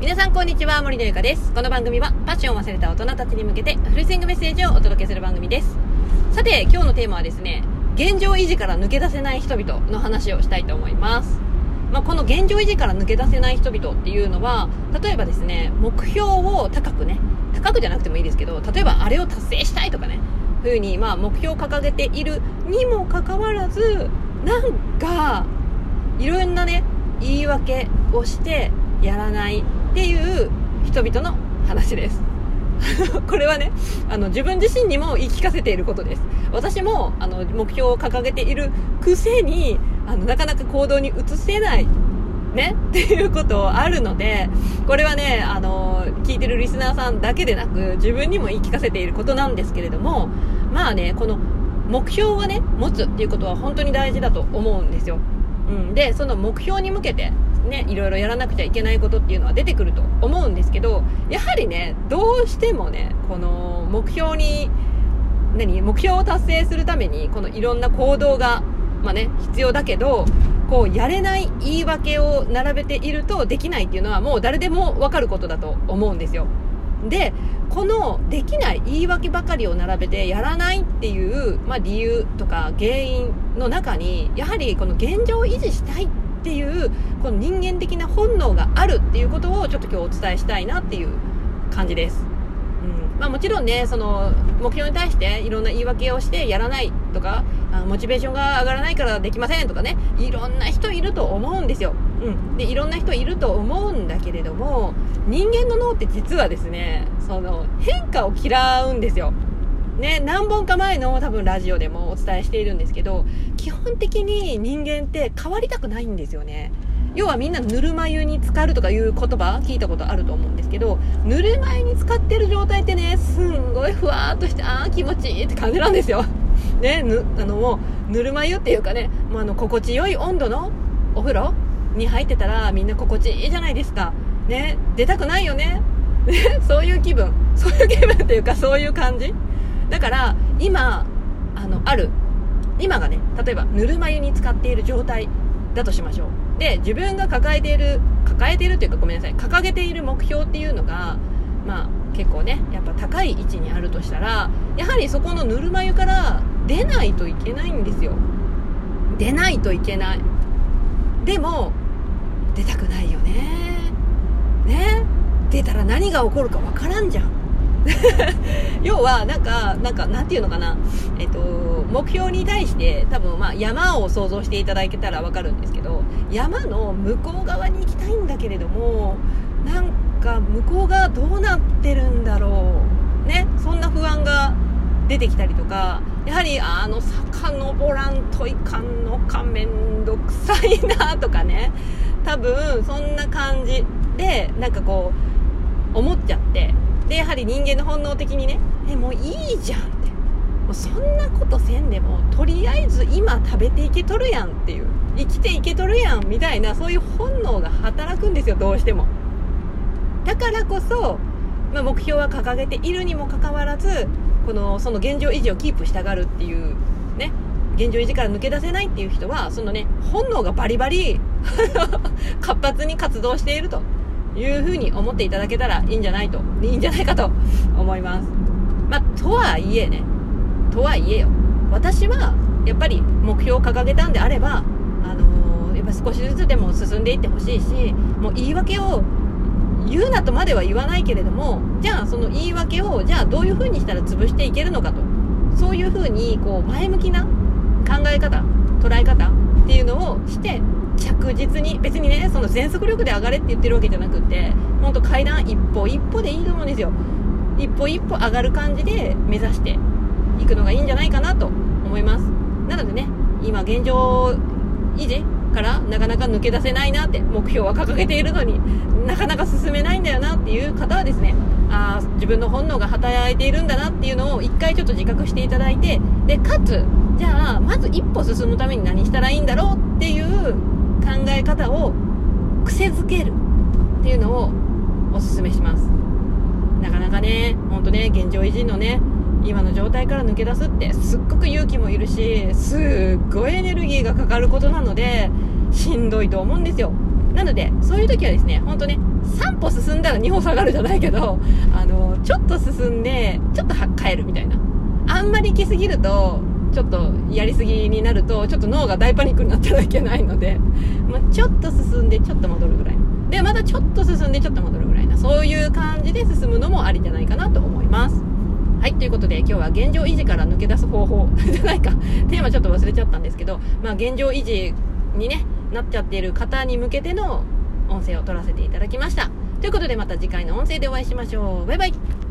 皆さんこんにちは森のゆかです。この番組はパッションを忘れた大人たちに向けてフルスイングメッセージをお届けする番組です。さて今日のテーマはですね現状維持から抜け出せない人々の話をしたいと思います。まあ、この現状維持から抜け出せない人々っていうのは例えばですね目標を高くね高くじゃなくてもいいですけど例えばあれを達成したいとかねふうにまあ目標を掲げているにもかかわらずなんかいろんなね言い訳をしてやらない。人々の話です。これはねあの自分自身にも言い聞かせていることです。私もあの目標を掲げているくせにあのなかなか行動に移せないね っていうことあるのでこれはねあの聞いてるリスナーさんだけでなく自分にも言い聞かせていることなんですけれどもまあねこの目標はね持つっていうことは本当に大事だと思うんですよ、うん、でその目標に向けてね、いろいろやらなくちゃいけないことっていうのは出てくると思うんですけど、やはりね、どうしてもね、この目標に、何、目標を達成するために、このいろんな行動が、まあね、必要だけど、こう、やれない言い訳を並べているとできないっていうのはもう誰でもわかることだと思うんですよ。で、このできない言い訳ばかりを並べてやらないっていう、まあ、理由とか原因の中に、やはりこの現状を維持したいっっていうこの人間的な本能があるっていうことをちょっと今日お伝えしたいなっていう感じです。うん。まあ、もちろんねその目標に対していろんな言い訳をしてやらないとかあモチベーションが上がらないからできませんとかねいろんな人いると思うんですよ、うん、でいろんな人いると思うんだけれども人間の脳って実はですねその変化を嫌うんですよ。ね、何本か前の多分ラジオでもお伝えしているんですけど、基本的に人間って変わりたくないんですよね。要はみんなぬるま湯に浸かるとかいう言葉聞いたことあると思うんですけど、ぬるま湯に浸かってる状態ってね、すんごいふわーっとして、あー気持ちいいって感じなんですよ。ね、ぬ、あのもう、ぬるま湯っていうかね、もうあの、心地よい温度のお風呂に入ってたらみんな心地いいじゃないですか。ね、出たくないよね。ね、そういう気分。そういう気分っていうかそういう感じだから今あのある。今がね例えばぬるま湯に浸かっている状態だとしましょう。で自分が抱えている抱えているというかごめんなさい。掲げている目標っていうのがまあ結構ねやっぱ高い位置にあるとしたらやはりそこのぬるま湯から出ないといけないんですよ。出ないといけない。でも出たくないよね。ね。出たら何が起こるかわからんじゃん。要はなんかなんかなんていうのかな。えっと目標に対して多分まあ山を想像していただけたらわかるんですけど山の向こう側に行きたいんだけれどもなんか向こう側どうなってるんだろう。ね。そんな不安が出てきたりとかやはりあの坂登らんといかんのかめんどくさいなとかね。多分そんな感じでなんかこう思っちゃって。でやはり人間の本能的にねえもういいじゃんって。もうそんなことせんでもとりあえず今食べていけとるやんっていう。生きていけとるやんみたいなそういう本能が働くんですよどうしても。だからこそ、まあ、目標は掲げているにもかかわらずこのその現状維持をキープしたがるっていうね現状維持から抜け出せないっていう人はそのね本能がバリバリ 活発に活動していると。いうふうに思っていただけたらいいんじゃないと、いいんじゃないかと思います。まあ、とはいえね、とはいえよ、私はやっぱり目標を掲げたんであれば、あのー、やっぱ少しずつでも進んでいってほしいし、もう言い訳を言うなとまでは言わないけれども、じゃあその言い訳を、じゃあどういう風にしたら潰していけるのかと、そういう風にこう前向きな考え方、捉え方っていうのをして着実に別にねその全速力で上がれって言ってるわけじゃなくって本当階段一歩一歩でいいと思うんですよ。一歩一歩上がる感じで目指していくのがいいんじゃないかなと思います。なのでね今現状維持からなかなか抜け出せないなって目標は掲げているのになかなか進めないんだよなっていう方はですねあ自分の本能が働いているんだなっていうのを一回ちょっと自覚していただいてでかつじゃあまず一歩進むために何したらいいんだろうっていうを癖づけるっていうのをおすすめします。なかなかねほんとね現状維持のね今の状態から抜け出すってすっごく勇気もいるしすっごいエネルギーがかかることなのでしんどいと思うんですよ。なのでそういう時はですね本当ね3歩進んだら2歩下がるじゃないけどあのちょっと進んでちょっと帰るみたいな。あんまり行き過ぎるとちょっとやりすぎになるとちょっと脳が大パニックになったらいけないので、まあ、ちょっと進んでちょっと戻るぐらい。でまたちょっと進んでちょっと戻るぐらいな。そういう感じで進むのもありじゃないかなと思います。はいということで今日は現状維持から抜け出す方法じゃないか。テーマちょっと忘れちゃったんですけど、まあ、現状維持にねなっちゃっている方に向けての音声を取らせていただきました。ということでまた次回の音声でお会いしましょう。バイバイ。